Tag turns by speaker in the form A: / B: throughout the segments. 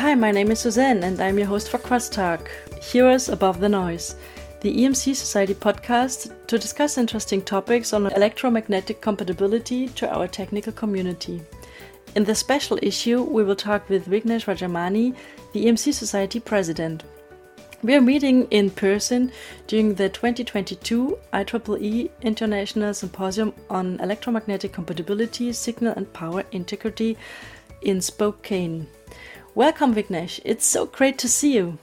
A: Hi, my name is Suzanne, and I'm your host for Crosstalk, Heroes Above the Noise, the EMC Society podcast to discuss interesting topics on electromagnetic compatibility to our technical community. In this special issue, we will talk with Vignesh Rajamani, the EMC Society president. We are meeting in person during the 2022 IEEE International Symposium on Electromagnetic Compatibility, Signal and Power Integrity in Spokane. Welcome, Vignesh. It's so great to see you.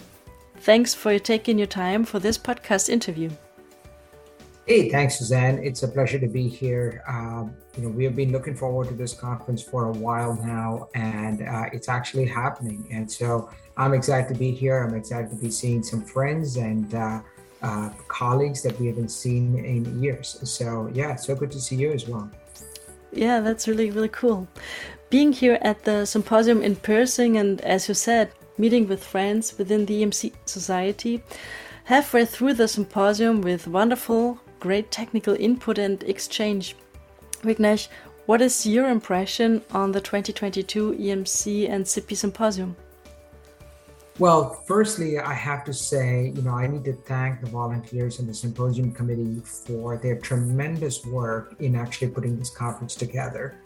A: Thanks for taking your time for this podcast interview.
B: Hey, thanks, Suzanne. It's a pleasure to be here. Um, you know, we have been looking forward to this conference for a while now, and uh, it's actually happening. And so I'm excited to be here. I'm excited to be seeing some friends and uh, uh, colleagues that we haven't seen in years. So yeah, so good to see you as well.
A: Yeah, that's really, really cool being here at the symposium in person and, as you said, meeting with friends within the EMC Society, halfway through the symposium with wonderful, great technical input and exchange. Vignesh, what is your impression on the 2022 EMC and SIPI Symposium?
B: Well, firstly, I have to say, you know, I need to thank the volunteers and the symposium committee for their tremendous work in actually putting this conference together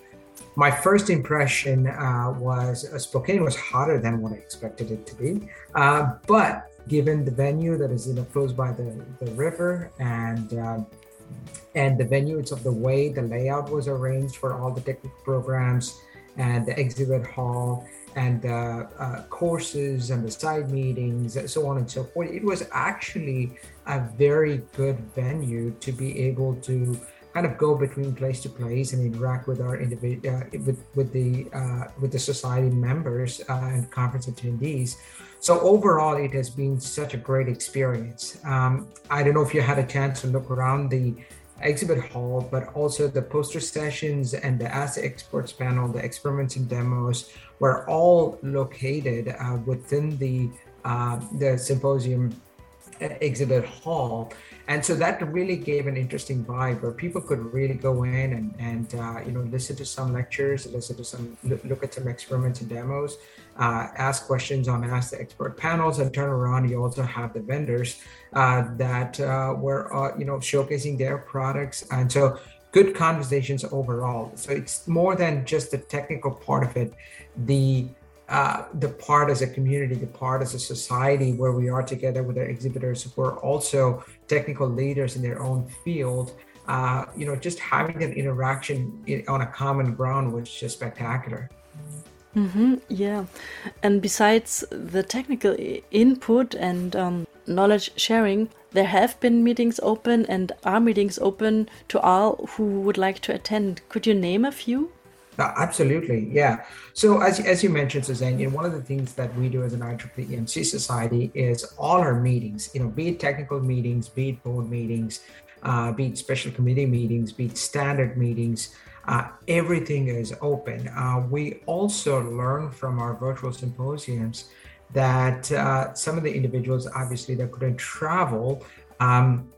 B: my first impression uh, was uh, Spokane was hotter than what I expected it to be. Uh, but given the venue that is you know close by the, the river and um, and the venue it's of the way the layout was arranged for all the technical programs and the exhibit hall and the uh, courses and the side meetings, and so on and so forth, it was actually a very good venue to be able to kind of go between place to place and interact with our individual uh, with with the uh, with the society members uh, and conference attendees. So overall, it has been such a great experience. Um, I don't know if you had a chance to look around the exhibit hall, but also the poster sessions and the asset exports panel, the experiments and demos were all located uh, within the uh, the symposium exhibit hall. And so that really gave an interesting vibe where people could really go in and, and uh, you know listen to some lectures listen to some look at some experiments and demos uh, ask questions on ask the expert panels and turn around. You also have the vendors uh, that uh, were uh, you know showcasing their products. And so good conversations overall. So it's more than just the technical part of it. The uh, the part as a community, the part as a society where we are together with our exhibitors who are also technical leaders in their own field. Uh, you know, just having that interaction in, on a common ground was just spectacular.
A: Mm-hmm, yeah, and besides the technical input and um, knowledge sharing, there have been meetings open and are meetings open to all who would like to attend. Could you name a few?
B: Uh, absolutely, yeah. So as, as you mentioned, Suzanne, you know, one of the things that we do as an IEEE EMC Society is all our meetings, you know, be it technical meetings, be it board meetings, uh, be it special committee meetings, be it standard meetings, uh, everything is open. Uh, we also learn from our virtual symposiums that uh, some of the individuals, obviously, that couldn't travel, um,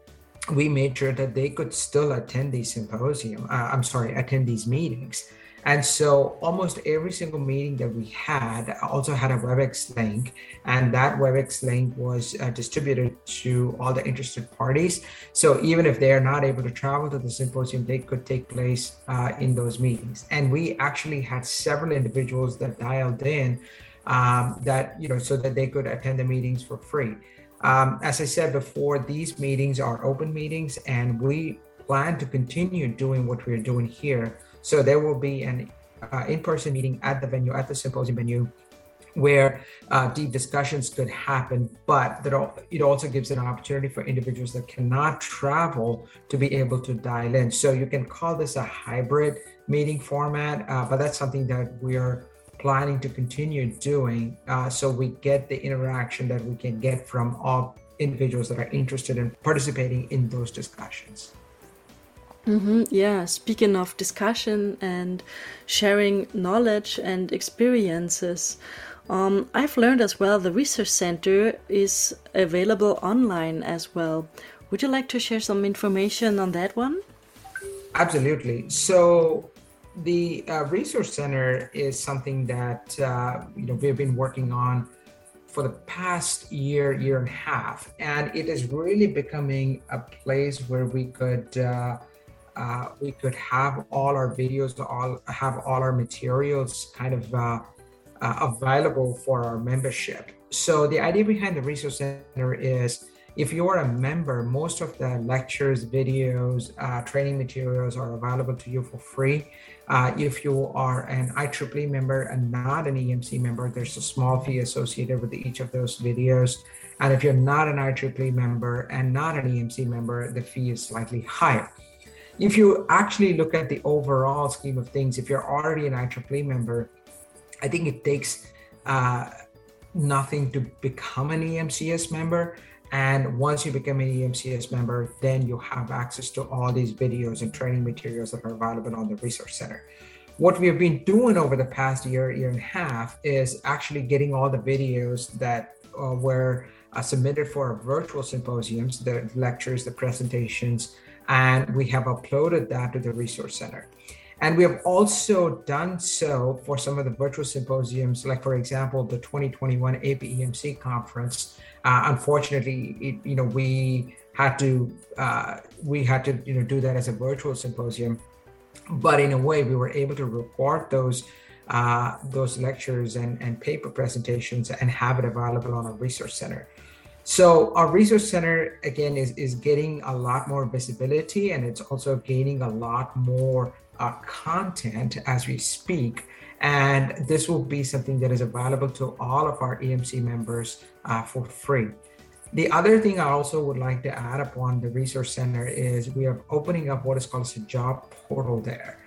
B: we made sure that they could still attend these symposium. Uh, I'm sorry, attend these meetings. And so almost every single meeting that we had also had a WebEx link, and that WebEx link was uh, distributed to all the interested parties. So even if they are not able to travel to the symposium, they could take place uh, in those meetings. And we actually had several individuals that dialed in um, that, you know, so that they could attend the meetings for free. Um, as I said before, these meetings are open meetings, and we plan to continue doing what we're doing here so there will be an uh, in-person meeting at the venue, at the symposium venue, where uh, deep discussions could happen, but that it also gives an opportunity for individuals that cannot travel to be able to dial in. So you can call this a hybrid meeting format, uh, but that's something that we're planning to continue doing uh, so we get the interaction that we can get from all individuals that are interested in participating in those discussions.
A: Mm-hmm, yeah, speaking of discussion and sharing knowledge and experiences, um, I've learned as well the research center is available online as well. Would you like to share some information on that one?
B: Absolutely. So, the uh, resource center is something that uh, you know we've been working on for the past year, year and a half, and it is really becoming a place where we could uh, uh, we could have all our videos, all have all our materials kind of uh, uh, available for our membership. So the idea behind the resource center is if you are a member, most of the lectures, videos, uh, training materials are available to you for free. Uh, if you are an IEEE member and not an EMC member, there's a small fee associated with each of those videos. And if you're not an IEEE member and not an EMC member, the fee is slightly higher. If you actually look at the overall scheme of things, if you're already an IEEE member, I think it takes uh, nothing to become an EMCS member. And once you become an EMCS member, then you have access to all these videos and training materials that are available on the Resource Center. What we have been doing over the past year, year and a half is actually getting all the videos that uh, were uh, submitted for our virtual symposiums, the lectures, the presentations, and we have uploaded that to the Resource Center. And we have also done so for some of the virtual symposiums, like for example, the 2021 APEMC conference uh, unfortunately, it, you know, we had to uh, we had to you know do that as a virtual symposium, but in a way, we were able to record those uh, those lectures and, and paper presentations and have it available on our resource center. So our resource center again is is getting a lot more visibility and it's also gaining a lot more uh, content as we speak. And this will be something that is available to all of our EMC members uh, for free. The other thing I also would like to add upon the Resource Center is we are opening up what is called a job portal there.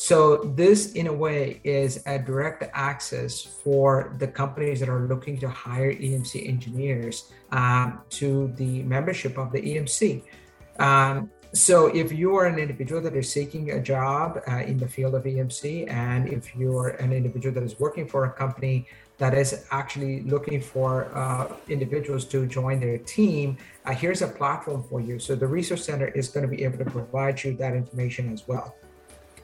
B: So this, in a way, is a direct access for the companies that are looking to hire EMC engineers um, to the membership of the EMC. Um, so if you are an individual that is seeking a job uh, in the field of EMC, and if you are an individual that is working for a company that is actually looking for uh, individuals to join their team, uh, here's a platform for you. So the Resource Center is going to be able to provide you that information as well.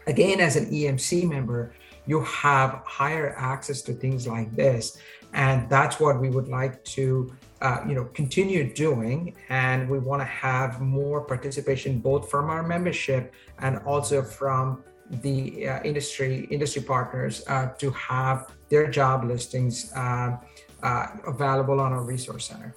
B: Again, as an EMC member, you have higher access to things like this, and that's what we would like to uh, you know continue doing and we want to have more participation both from our membership and also from the uh, industry industry partners uh, to have their job listings uh, uh, available on our resource center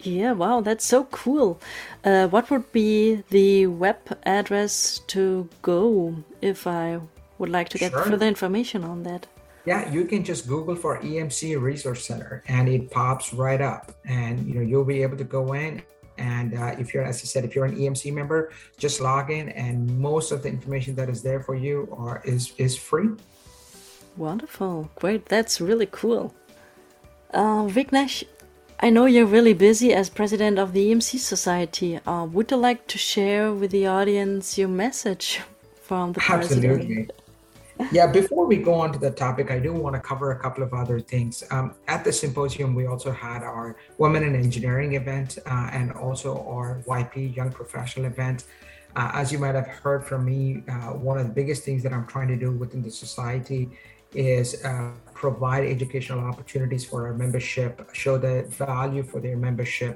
A: yeah wow that's so cool what would be the web address to go if i would like to get sure. further information on that
B: yeah, you can just Google for EMC Resource Center and it pops right up. And you know you'll be able to go in and uh, if you're, as I said, if you're an EMC member, just log in, and most of the information that is there for you are is is free.
A: Wonderful, great, that's really cool. Uh, Vignesh, I know you're really busy as president of the EMC Society. Uh, would you like to share with the audience your message from the
B: Absolutely.
A: president?
B: yeah, before we go on to the topic, I do want to cover a couple of other things. Um, at the symposium, we also had our Women in Engineering event uh, and also our YP Young Professional event. Uh, as you might have heard from me, uh, one of the biggest things that I'm trying to do within the society is uh, provide educational opportunities for our membership, show the value for their membership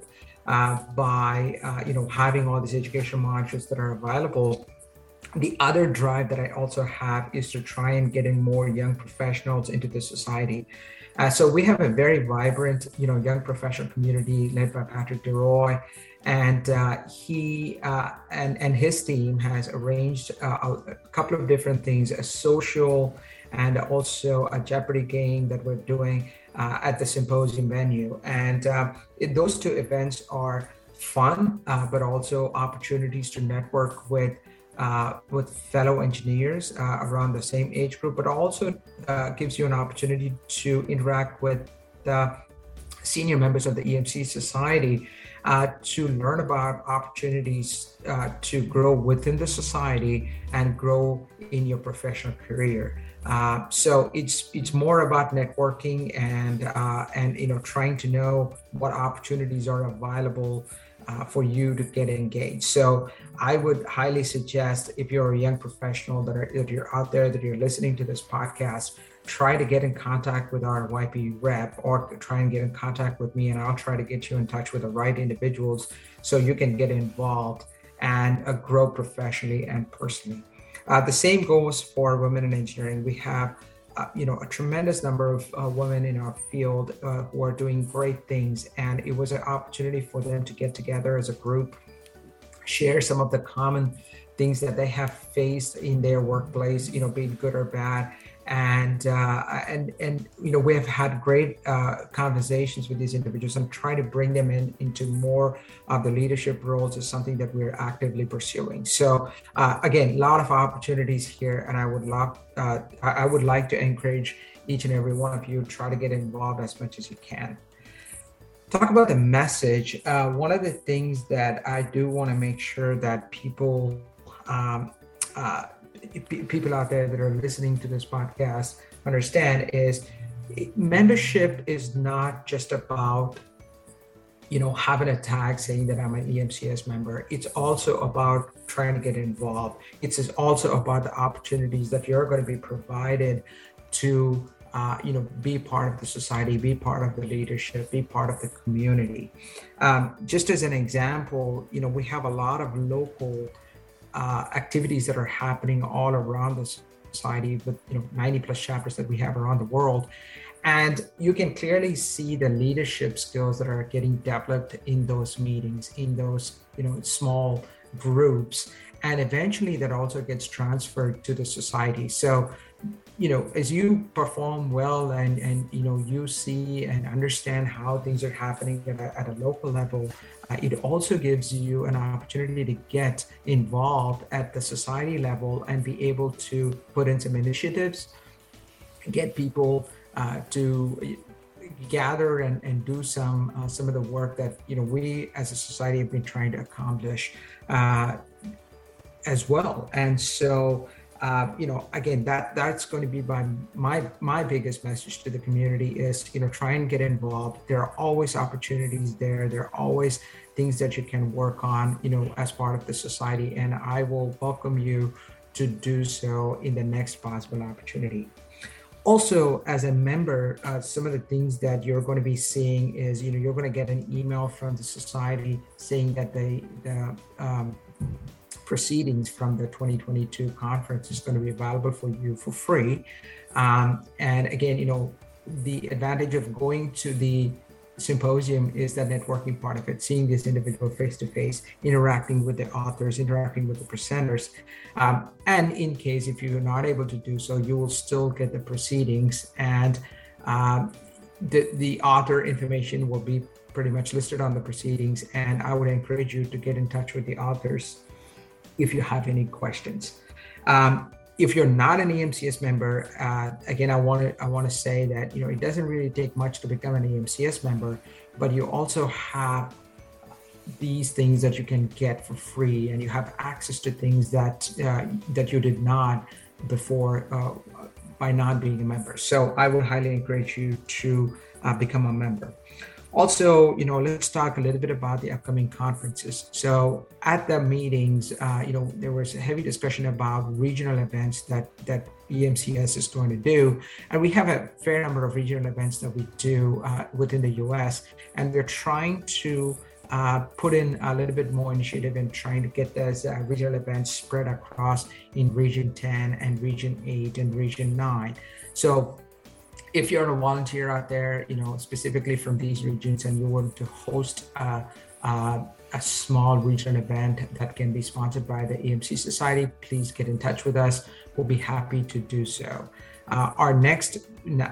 B: uh, by uh, you know having all these educational modules that are available the other drive that I also have is to try and get in more young professionals into the society. Uh, so we have a very vibrant, you know, young professional community led by Patrick DeRoy, and uh, he uh, and and his team has arranged uh, a couple of different things: a social and also a Jeopardy game that we're doing uh, at the symposium venue. And uh, it, those two events are fun, but also opportunities to network with uh, with fellow engineers uh, around the same age group, but also uh, gives you an opportunity to interact with the senior members of the EMC society uh, to learn about opportunities uh, to grow within the society and grow in your professional career. Uh, so it's it's more about networking and and you know trying to know what opportunities are available uh, for you to get engaged. So I would highly suggest if you're a young professional that, are, that you're out there, that you're listening to this podcast, try to get in contact with our YP rep or try and get in contact with me and I'll try to get you in touch with the right individuals so you can get involved and uh, grow professionally and personally. Uh, the same goes for women in engineering. We have uh, you know a tremendous number of uh, women in our field uh, who are doing great things and it was an opportunity for them to get together as a group share some of the common things that they have faced in their workplace you know being good or bad and uh, and and you know we have had great uh, conversations with these individuals and try to bring them in into more of the leadership roles is something that we're actively pursuing. So uh, again, a lot of opportunities here, and I would love uh, I would like to encourage each and every one of you try to get involved as much as you can. Talk about the message. Uh, one of the things that I do want to make sure that people um, uh, people out there that are listening to this podcast understand is membership is not just about you know having a tag saying that i'm an emcs member. It's also about trying to get involved. It's also about the opportunities that you're going to be provided to uh, you know be part of the society be part of the leadership be part of the community. Um, just as an example you know we have a lot of local uh, activities that are happening all around the society with you know 90 plus chapters that we have around the world. And you can clearly see the leadership skills that are getting developed in those meetings in those you know small groups. And eventually that also gets transferred to the society. So you know as you perform well and and you know you see and understand how things are happening at a, at a local level uh, it also gives you an opportunity to get involved at the society level and be able to put in some initiatives get people uh, to gather and, and do some uh, some of the work that you know we as a society have been trying to accomplish uh, as well. And so uh, you know, again, that that's going to be my my my biggest message to the community is, you know, try and get involved. There are always opportunities there. There are always things that you can work on, you know, as part of the society. And I will welcome you to do so in the next possible opportunity. Also, as a member, uh, some of the things that you're going to be seeing is, you know, you're going to get an email from the society saying that they the um, proceedings from the 2022 conference is going to be available for you for free. Um, and again, you know, the advantage of going to the symposium is the networking part of it, seeing this individual face to face, interacting with the authors, interacting with the presenters. Um, and in case if you're not able to do so, you will still get the proceedings and um, the, the author information will be pretty much listed on the proceedings. And I would encourage you to get in touch with the authors if you have any questions. Um, if you're not an EMCS member, uh, again, I want to I want to say that you know it doesn't really take much to become an EMCS member, but you also have these things that you can get for free, and you have access to things that uh, that you did not before uh, by not being a member. So I would highly encourage you to uh, become a member also you know let's talk a little bit about the upcoming conferences. So at the meetings uh, you know there was a heavy discussion about regional events that that emcs is going to do. And we have a fair number of regional events that we do uh, within the us and we're trying to uh, put in a little bit more initiative in trying to get those uh, regional events spread across in region 10 and region 8 and region 9 so if you're a volunteer out there, you know, specifically from these regions, and you want to host a, a, a, small regional event that can be sponsored by the EMC Society, please get in touch with us. We'll be happy to do so. Uh, our next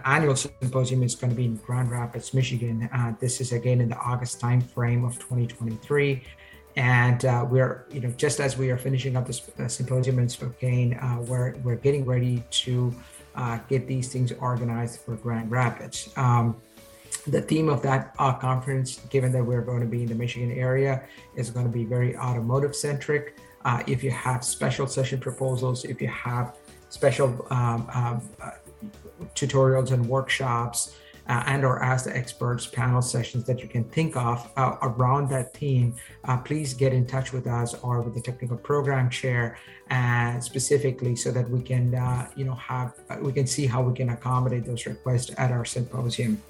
B: annual symposium is going to be in Grand Rapids, Michigan. Uh, this is again in the August timeframe of 2023 and uh, we're you know just as we are finishing up this symposium in Spokane, uh, we're we're getting ready to uh, get these things organized for Grand Rapids. Um, the theme of that uh, conference, given that we're going to be in the Michigan area, is going to be very automotive centric. Uh, if you have special session proposals, if you have special um, um, uh, tutorials and workshops, uh, and or ask the experts panel sessions that you can think of uh, around that theme, uh, please get in touch with us or with the technical program chair uh, specifically so that we can, uh, you know, have, uh, we can see how we can accommodate those requests at our symposium.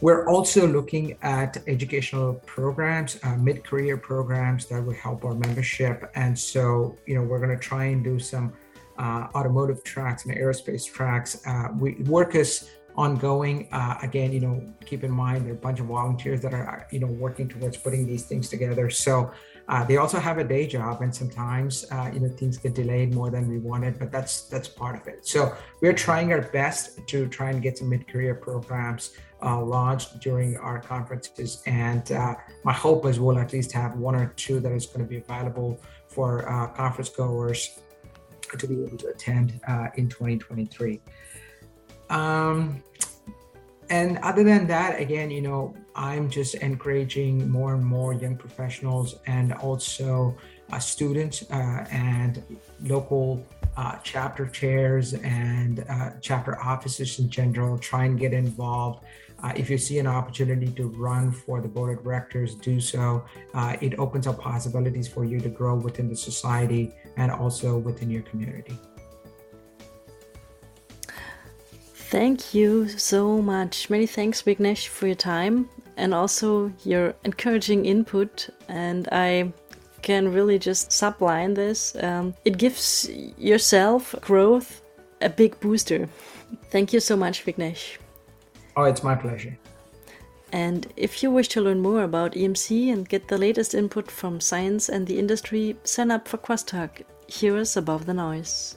B: We're also looking at educational programs, uh, mid-career programs that would help our membership. And so, you know, we're going to try and do some uh, automotive tracks and aerospace tracks. Uh, we work is ongoing. Uh, again, you know, keep in mind there are a bunch of volunteers that are, you know, working towards putting these things together. So uh, they also have a day job, and sometimes, uh, you know, things get delayed more than we wanted. But that's that's part of it. So we're trying our best to try and get some mid-career programs uh, launched during our conferences. And uh, my hope is we'll at least have one or two that is going to be available for uh, conference goers to be able to attend in 2023. Um, and other than that, again, you know, I'm just encouraging more and more young professionals and also uh, students uh, and local uh, chapter chairs and uh, chapter officers in general try and get involved uh, if you see an opportunity to run for the board of directors, do so. Uh, it opens up possibilities for you to grow within the society and also within your community.
A: Thank you so much. Many thanks, Vignesh, for your time and also your encouraging input. And I can really just subline this. Um, it gives yourself growth a big booster. Thank you so much, Vignesh.
B: Oh, it's my pleasure.
A: And if you wish to learn more about EMC and get the latest input from science and the industry, sign up for Crosstalk. Hear us above the noise.